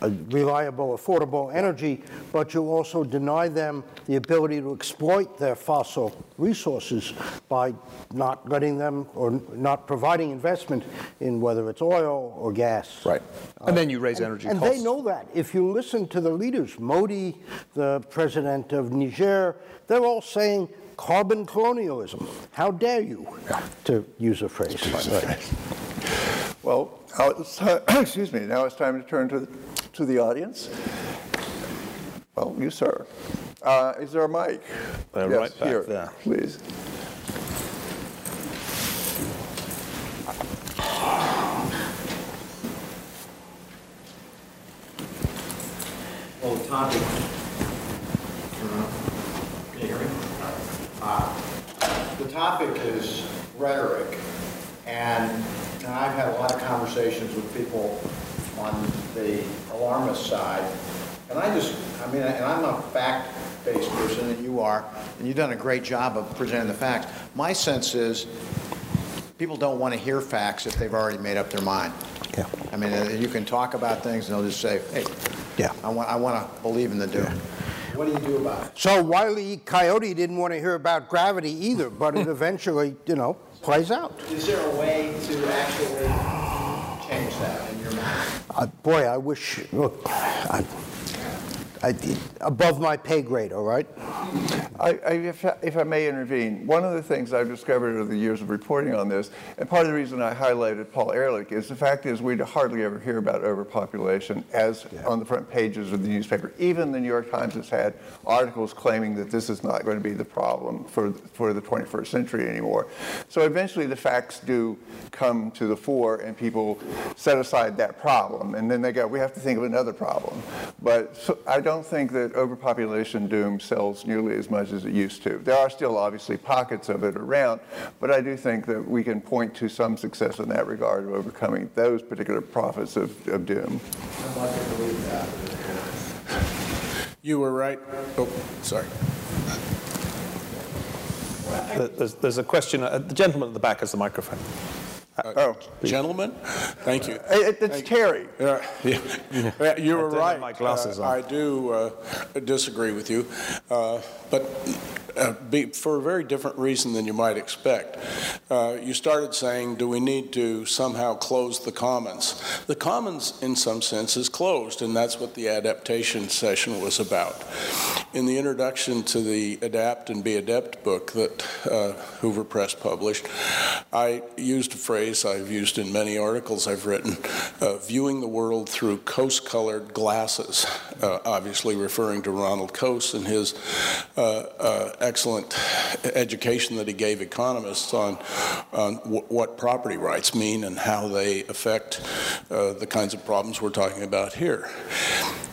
reliable, affordable energy, but you also deny them the ability to exploit their fossil resources by not letting them or not providing investment in whether it's oil or gas. Right. And uh, then you raise energy and, costs. And they know that. If you listen to the leaders, Modi, the president of Niger, they're all saying carbon colonialism. How dare you, to use a phrase. Right. Well, excuse me, now it's time to turn to the, to the audience. Well, you, sir. Uh, is there a mic? Uh, yes, right back here, there. Please. Well, the topic. Can you hear me? Uh, the topic is rhetoric, and know, I've had a lot of conversations with people on the alarmist side, and I just, I mean, and I'm a fact-based person, and you are, and you've done a great job of presenting the facts. My sense is, people don't want to hear facts if they've already made up their mind. Yeah. I mean, uh, you can talk about things, and they'll just say, hey, Yeah. I want, I want to believe in the doom. What do you do about it? So Wiley Coyote didn't want to hear about gravity either, but it eventually, you know, plays out. Is there a way to actually change that in your mind? Uh, boy, I wish, look, I, I, above my pay grade, all right? I, I, if, I- if I may intervene, one of the things I've discovered over the years of reporting on this, and part of the reason I highlighted Paul Ehrlich, is the fact is we hardly ever hear about overpopulation as on the front pages of the newspaper. Even the New York Times has had articles claiming that this is not going to be the problem for, for the 21st century anymore. So eventually the facts do come to the fore and people set aside that problem. And then they go, we have to think of another problem. But so I don't think that overpopulation doom sells nearly as much as it used to. There are still obviously pockets of it around, but I do think that we can point to some success in that regard of overcoming those particular prophets of, of doom. I'd like to believe that. You were right. Oh, sorry. There's, there's a question. Uh, the gentleman at the back has the microphone. Oh, Gentlemen, thank you. it, it's Terry. Yeah, yeah. Yeah, you were right. my glasses Uh, on. I do uh, disagree with you, uh, but uh, be, for a very different reason than you might expect. Uh, you started saying, do we need to somehow close the commons? The commons, in some sense, is closed, and that's what the adaptation session was about. In the introduction to the Adapt and Be Adept book that uh, Hoover Press published, I used a phrase I've used in many articles I've written, uh, viewing the world through Coase-colored glasses, uh, obviously referring to Ronald Coase and his uh, uh, excellent education that he gave economists on, on w- what property rights mean and how they affect uh, the kinds of problems we're talking about here.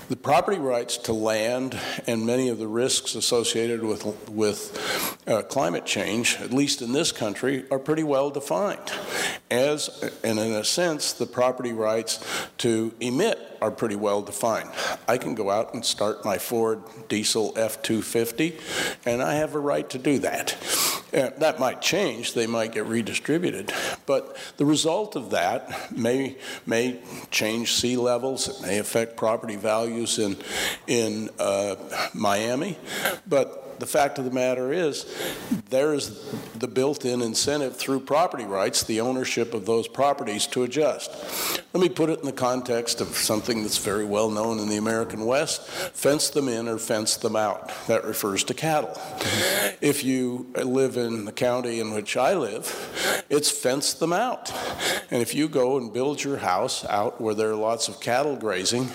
The property rights to land and many of the risks associated with, with uh, climate change, at least in this country, are pretty well defined. As, and in a sense, the property rights to emit are pretty well defined. I can go out and start my Ford diesel F-250, and I have a right to do that. Uh, that might change, they might get redistributed, but the result of that may, may change sea levels, it may affect property values in, in uh, Miami, but the fact of the matter is, there is the built-in incentive through property rights, the ownership of those properties to adjust. Let me put it in the context of something that's very well known in the American West, fence them in or fence them out. That refers to cattle. If you live in the county in which I live, it's fence them out. And if you go and build your house out where there are lots of cattle grazing,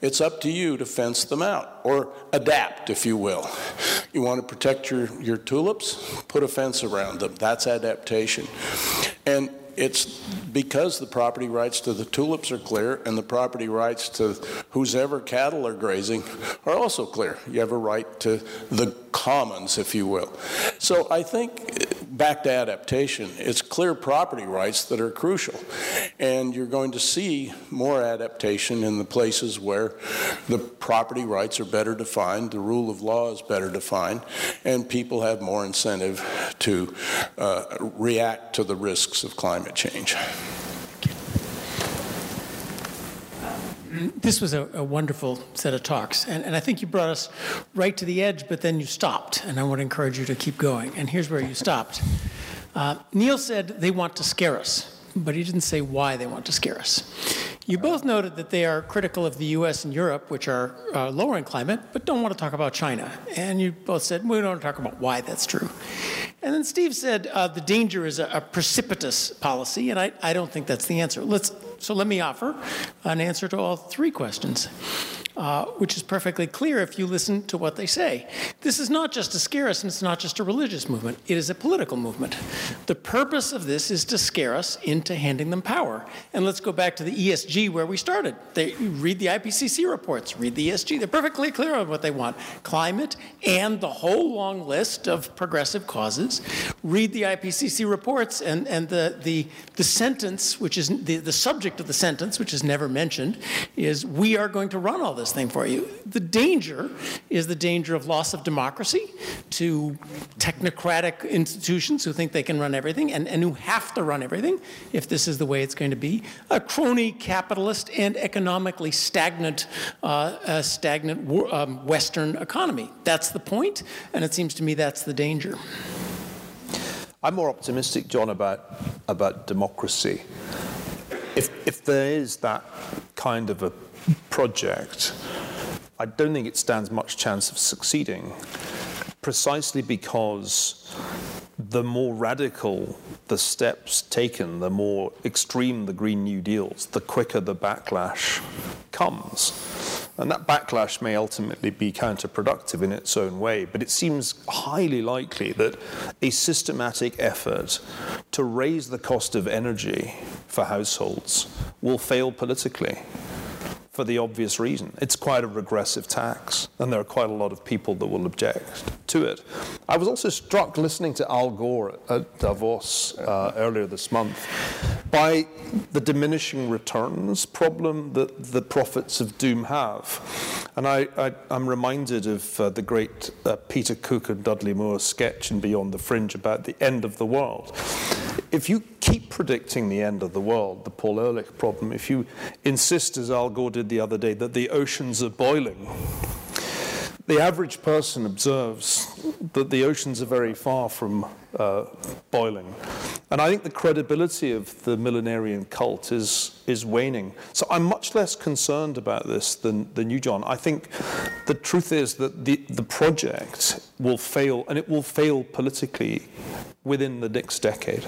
it's up to you to fence them out or adapt, if you will. You want to protect your, your tulips? Put a fence around them. That's adaptation. And it's because the property rights to the tulips are clear and the property rights to whose ever cattle are grazing are also clear. You have a right to the commons, if you will. So I think back to adaptation, it's clear property rights that are crucial. And you're going to see more adaptation in the places where the property rights are better defined, the rule of law is better defined, and people have more incentive to uh, react to the risks of climate change. This was a, a wonderful set of talks, and, and I think you brought us right to the edge, but then you stopped, and I want to encourage you to keep going. And here's where you stopped. Uh, Niall said they want to scare us, but he didn't say why they want to scare us. You both noted that they are critical of the US and Europe, which are uh, lower in climate, but don't want to talk about China. And you both said, we don't want to talk about why that's true. And then Steve said uh, the danger is a, a precipitous policy, and I, I don't think that's the answer. Let's, so let me offer an answer to all three questions. Uh, which is perfectly clear if you listen to what they say. This is not just to scare us, and it's not just a religious movement, it is a political movement. The purpose of this is to scare us into handing them power. And let's go back to the ESG where we started. They read the IPCC reports, read the ESG. They're perfectly clear on what they want climate and the whole long list of progressive causes. read the IPCC reports and, and the, the, the sentence, which is the, the subject of the sentence, which is never mentioned, is we are going to run all this thing for you. The danger is the danger of loss of democracy to technocratic institutions who think they can run everything and, and who have to run everything if this is the way it's going to be. A crony capitalist and economically stagnant, uh, stagnant um, Western economy. That's the point, and it seems to me that's the danger. I'm more optimistic, John, about, about democracy. If, if there is that kind of a project, I don't think it stands much chance of succeeding, precisely because the more radical the steps taken, the more extreme the Green New Deals, the quicker the backlash comes. And that backlash may ultimately be counterproductive in its own way, but it seems highly likely that a systematic effort to raise the cost of energy for households will fail politically for the obvious reason. It's quite a regressive tax, and there are quite a lot of people that will object to it. I was also struck listening to Al Gore at Davos uh, earlier this month by the diminishing returns problem that the prophets of doom have. And I, am reminded of uh, the great uh, Peter Cook and Dudley Moore sketch in Beyond the Fringe about the end of the world. If you keep predicting the end of the world, the Paul Ehrlich problem, if you insist, as Al Gore did the other day, that the oceans are boiling, the average person observes that the oceans are very far from uh, boiling. And I think the credibility of the millenarian cult is, is waning. So I'm much less concerned about this than, than you, John. I think the truth is that the, the project will fail, and it will fail politically within the next decade.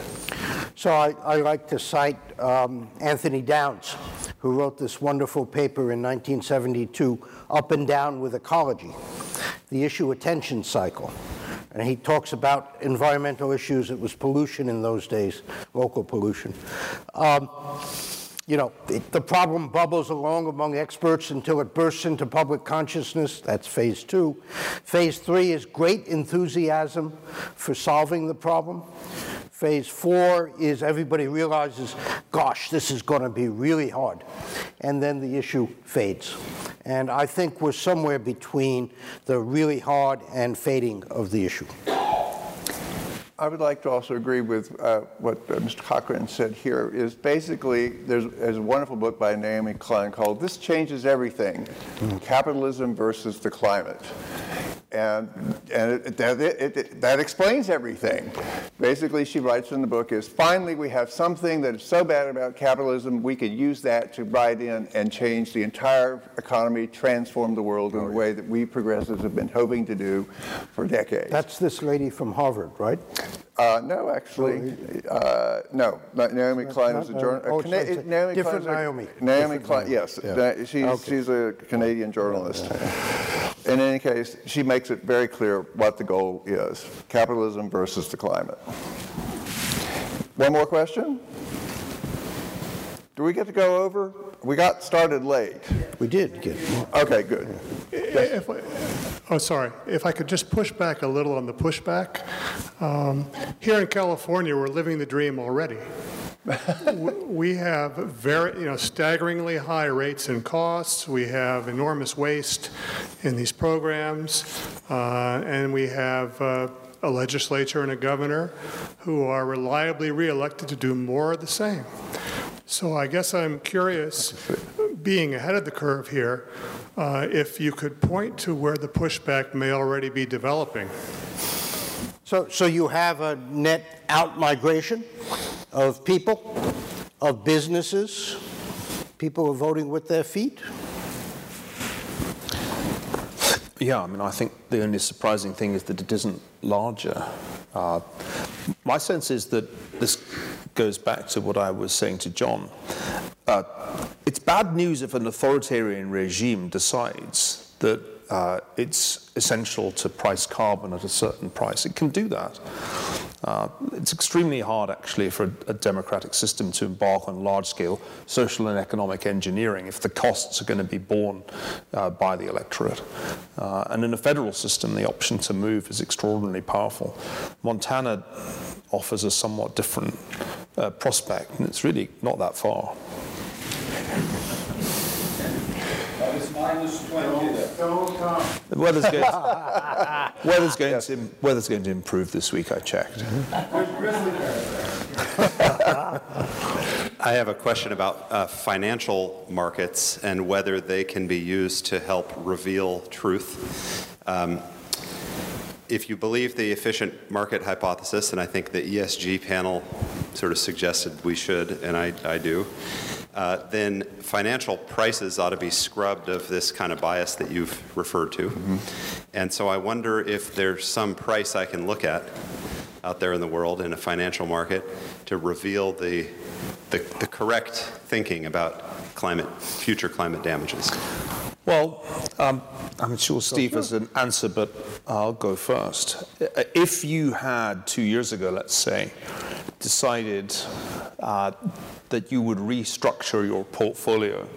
So I, I like to cite um, Anthony Downs, who wrote this wonderful paper in 1972, Up and Down with Ecology, the issue attention cycle. And he talks about environmental issues. It was pollution in those days, local pollution. Um, you know, it, the problem bubbles along among experts until it bursts into public consciousness. That's phase two. Phase three is great enthusiasm for solving the problem. Phase four is everybody realizes, gosh, this is going to be really hard. And then the issue fades. And I think we're somewhere between the really hard and fading of the issue. I would like to also agree with uh, what uh, Mr. Cochrane said here is basically there's, there's, a wonderful book by Naomi Klein called This Changes Everything. Capitalism versus the Climate. And, and it, that, it, that explains everything. Basically, she writes in the book is finally we have something that is so bad about capitalism, we could use that to ride in and change the entire economy, transform the world in a way that we progressives have been hoping to do for decades. That's this lady from Harvard, right? Uh, no, actually, uh, no. Naomi Klein is a journalist. Oh, Cana- Naomi different Naomi. Naomi Klein, yes. Yeah. She's, okay. she's a Canadian journalist. In any case, she makes it very clear what the goal is capitalism versus the climate. One more question? Do we get to go over? We got started late. We did get. Okay, good. If I, oh, sorry. If I could just push back a little on the pushback. Um, here in California, we're living the dream already. we have very, you know, staggeringly high rates and costs. We have enormous waste in these programs, uh, and we have. Uh, a legislature and a governor who are reliably reelected to do more of the same. So I guess I'm curious, being ahead of the curve here, uh, if you could point to where the pushback may already be developing. So, so you have a net out migration of people, of businesses, people are voting with their feet? Yeah, I mean, I think the only surprising thing is that it isn't larger. Uh, my sense is that this goes back to what I was saying to John. Uh, it's bad news if an authoritarian regime decides that uh, it's essential to price carbon at a certain price. It can do that. Uh, it's extremely hard, actually, for a, a, democratic system to embark on large scale social and economic engineering if the costs are going to be borne uh, by the electorate. Uh, and in a federal system, the option to move is extraordinarily powerful. Montana offers a somewhat different uh, prospect, and it's really not that far. minus 20 The weather's going, to, weather's, going yes. to, weather's going to improve this week, I checked. I have a question about uh, financial markets and whether they can be used to help reveal truth. Um, if you believe the efficient market hypothesis, and I think the ESG panel sort of suggested we should, and I, I do, uh, then financial prices ought to be scrubbed of this kind of bias that you've referred to. Mm-hmm. And so I wonder if there's some price I can look at out there in the world in a financial market to reveal the, the, the correct thinking about climate, future climate damages. Well, um, I'm sure Steve has an answer, but I'll go first. If you had two years ago, let's say, decided uh, that you would restructure your portfolio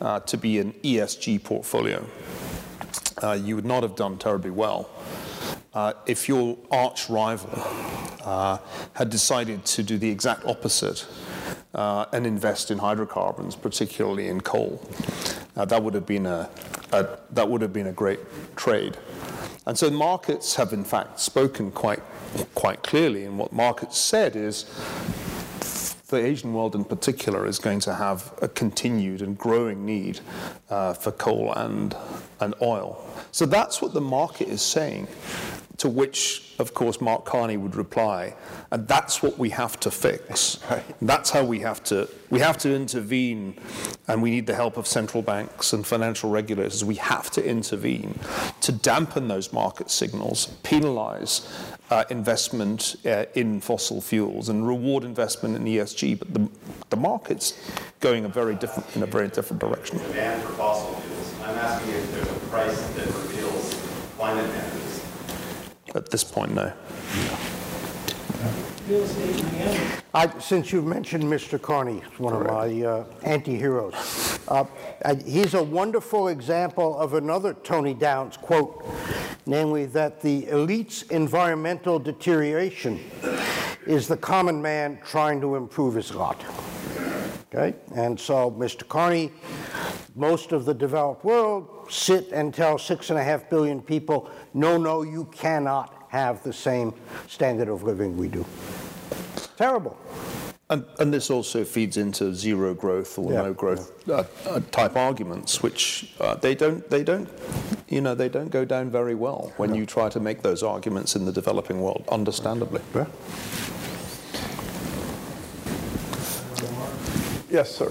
uh, to be an ESG portfolio, uh, you would not have done terribly well. Uh, if your arch rival uh, had decided to do the exact opposite uh, and invest in hydrocarbons, particularly in coal, that would have been a, a, that would have been a great trade. And so markets have in fact spoken quite quite clearly, and what markets said is the Asian world in particular is going to have a continued and growing need uh, for coal and, and oil. So that's what the market is saying, to which, of course, Mark Carney would reply, and that's what we have to fix. Right. That's how we have to we have to intervene, and we need the help of central banks and financial regulators. We have to intervene to dampen those market signals, penalize uh, investment uh, in fossil fuels and reward investment in ESG, but the, the market's going a very different, in a very different direction. Demand for fossil fuels. I'm asking if there's a price that reveals climate damages. At this point, no. I, since you've mentioned Mr. Carney, one of my uh, anti-heroes, uh, he's a wonderful example of another Tony Downs quote namely that the elite's environmental deterioration is the common man trying to improve his lot. Okay? And so, Mr. Carney, most of the developed world sit and tell six and a half billion people, no, no, you cannot have the same standard of living we do. Terrible. And, and, this also feeds into zero growth or yeah, no growth yeah. uh, uh, type arguments, which uh, they don't they don't you know they don't go down very well when you try to make those arguments in the developing world, understandably. Yeah. Yes, sir.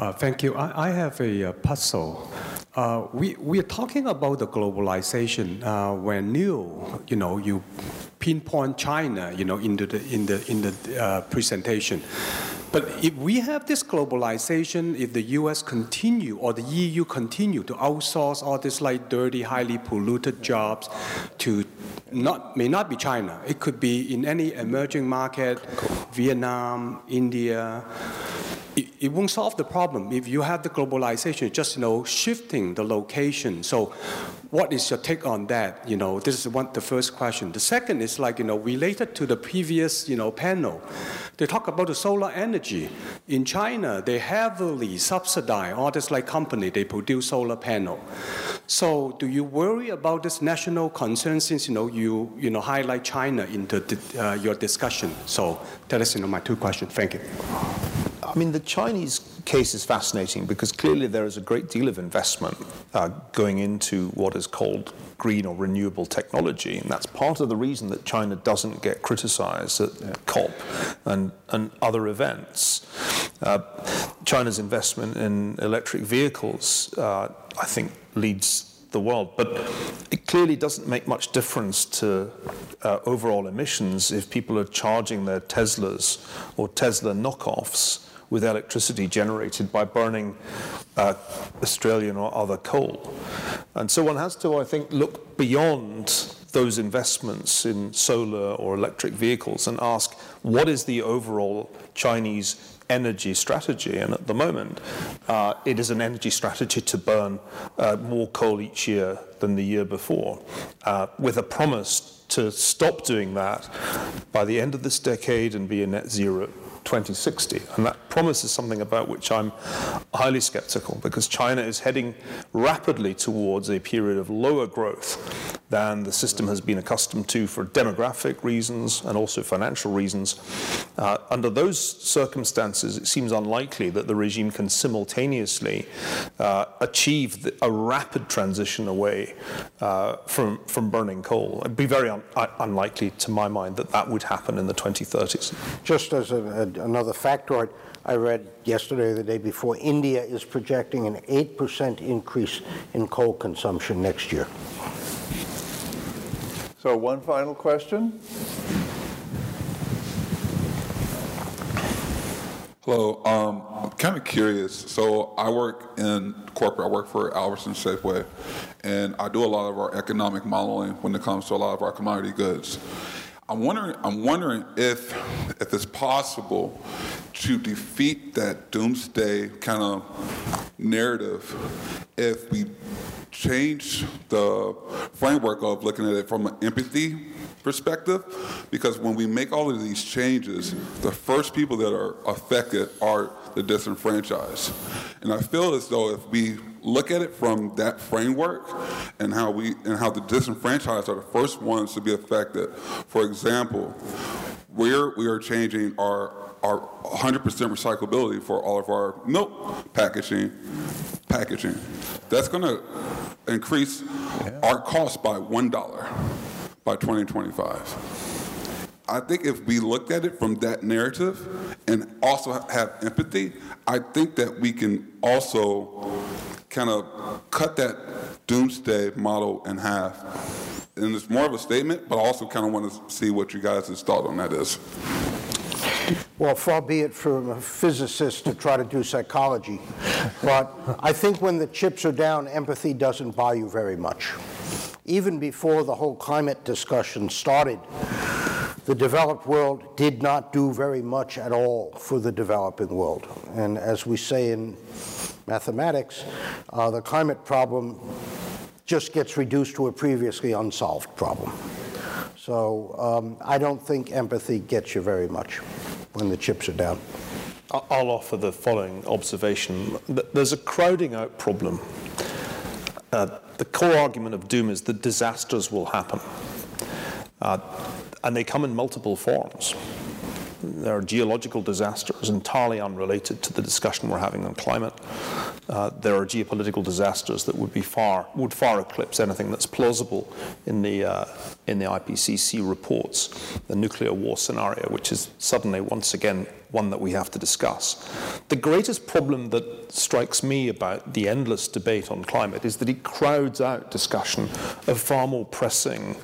Uh, thank you. I, I have a, a puzzle. Uh, we, we are talking about the globalization uh, when Niall, you know, you pinpoint China, you know, in the in the in the uh, presentation. But if we have this globalization, if the U.S. continue or the EU continue to outsource all these like dirty, highly polluted jobs to not may not be China. It could be in any emerging market, Vietnam, India. It, it won't solve the problem if you have the globalization, just you know shifting the location. So what is your take on that? You know, this is one, the first question. The second is like, you know, related to the previous, you know, panel. They talk about the solar energy. In China, they heavily subsidize all this like company, they produce solar panel. So do you worry about this national concern since, you know, you, you know, highlight China into uh, your discussion? So that is, you know, my two questions. Thank you. I mean, the Chinese case is fascinating because clearly there is a great deal of investment uh, going into what is called green or renewable technology, and that's part of the reason that China doesn't get criticized at yeah. COP and, and other events. Uh, China's investment in electric vehicles, uh, I think, leads the world. But it clearly doesn't make much difference to uh, overall emissions if people are charging their Teslas or Tesla knockoffs with electricity generated by burning uh, Australian or other coal. And so one has to, I think, look beyond those investments in solar or electric vehicles and ask what is the overall Chinese energy strategy. And at the moment, uh, it is an energy strategy to burn uh, more coal each year than the year before, uh, with a promise to stop doing that by the end of this decade and be a net zero 2060. And that promise is something about which I'm highly skeptical because China is heading rapidly towards a period of lower growth than the system has been accustomed to for demographic reasons and also financial reasons. Uh, under those circumstances, it seems unlikely that the regime can simultaneously uh, achieve the, a rapid transition away uh, from, from burning coal. It'd be very un unlikely, to my mind, that that would happen in the 2030s. Just as a, a, another factoid, I read yesterday or the day before, India is projecting an 8% increase in coal consumption next year. So one final question. Hello. Um, I'm kind of curious. So I work in corporate. I work for Albertson Safeway, and I do a lot of our economic modeling when it comes to a lot of our commodity goods. I'm wondering. I'm wondering if if it's possible to defeat that doomsday kind of narrative if we change the framework of looking at it from an empathy perspective because when we make all of these changes, the first people that are affected are the disenfranchised. And I feel as though if we look at it from that framework and how we and how the disenfranchised are the first ones to be affected. For example, we're we are changing our our 100% recyclability for all of our milk packaging packaging. That's going to increase yeah. our cost by $1 by 2025. I think if we looked at it from that narrative and also have empathy, I think that we can also kind of cut that doomsday model in half. And it's more of a statement, but I also kind of want to see what you guys' thought on that is. Well, far be it from a physicist to try to do psychology. But I think when the chips are down, empathy doesn't buy you very much. Even before the whole climate discussion started, the developed world did not do very much at all for the developing world. And as we say in mathematics, uh, the climate problem just gets reduced to a previously unsolved problem. So um, I don't think empathy gets you very much when the chips are down. I'll offer the following observation. There's a crowding out problem. Uh, the core argument of doom is that disasters will happen. Uh, and they come in multiple forms. There are geological disasters entirely unrelated to the discussion we're having on climate. Uh, there are geopolitical disasters that would be far would far eclipse anything that's plausible in the uh, in the IPCC reports. The nuclear war scenario, which is suddenly once again one that we have to discuss. The greatest problem that strikes me about the endless debate on climate is that it crowds out discussion of far more pressing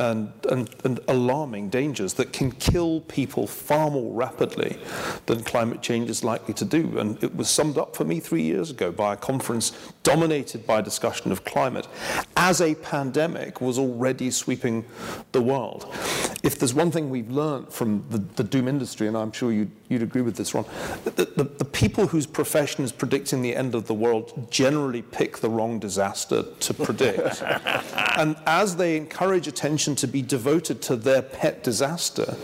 and, and, and alarming dangers that can kill people far more rapidly than climate change is likely to do. And it was summed up for me three years ago by a conference dominated by discussion of climate as a pandemic was already sweeping the world. If there's one thing we've learned from the, the doom industry, and I'm sure you you'd agree with this, Ron. The, the, the, people whose profession is predicting the end of the world generally pick the wrong disaster to predict. and as they encourage attention to be devoted to their pet disaster,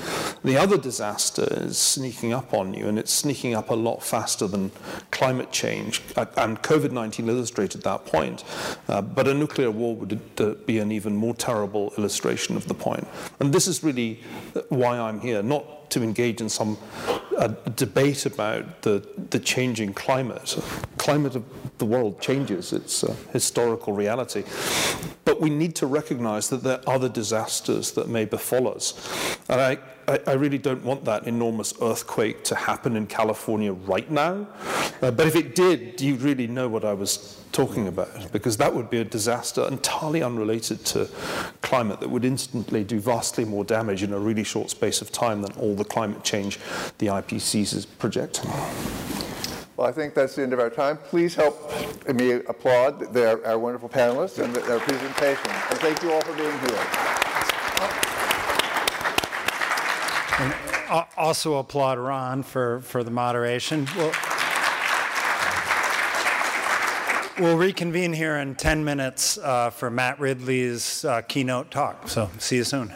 the other disaster is sneaking up on you, and it's sneaking up a lot faster than climate change. And COVID 19 illustrated that point. Uh, but a nuclear war would uh, be an even more terrible illustration of the point. And this is really why I'm here, not to engage in some uh, debate about the, the changing climate. Climate of the world changes, it's a historical reality. But we need to recognize that there are other disasters that may befall us. And I, I, I really don't want that enormous earthquake to happen in California right now. Uh, but if it did, you really know what I was talking about? Because that would be a disaster entirely unrelated to climate that would instantly do vastly more damage in a really short space of time than all the climate change the IPCC is projecting. Well, I think that's the end of our time. Please help me applaud their, our wonderful panelists and their presentation. And thank you all for being here. Also applaud Ron for, for the moderation. We'll, we'll reconvene here in 10 minutes uh, for Matt Ridley's uh, keynote talk. So see you soon.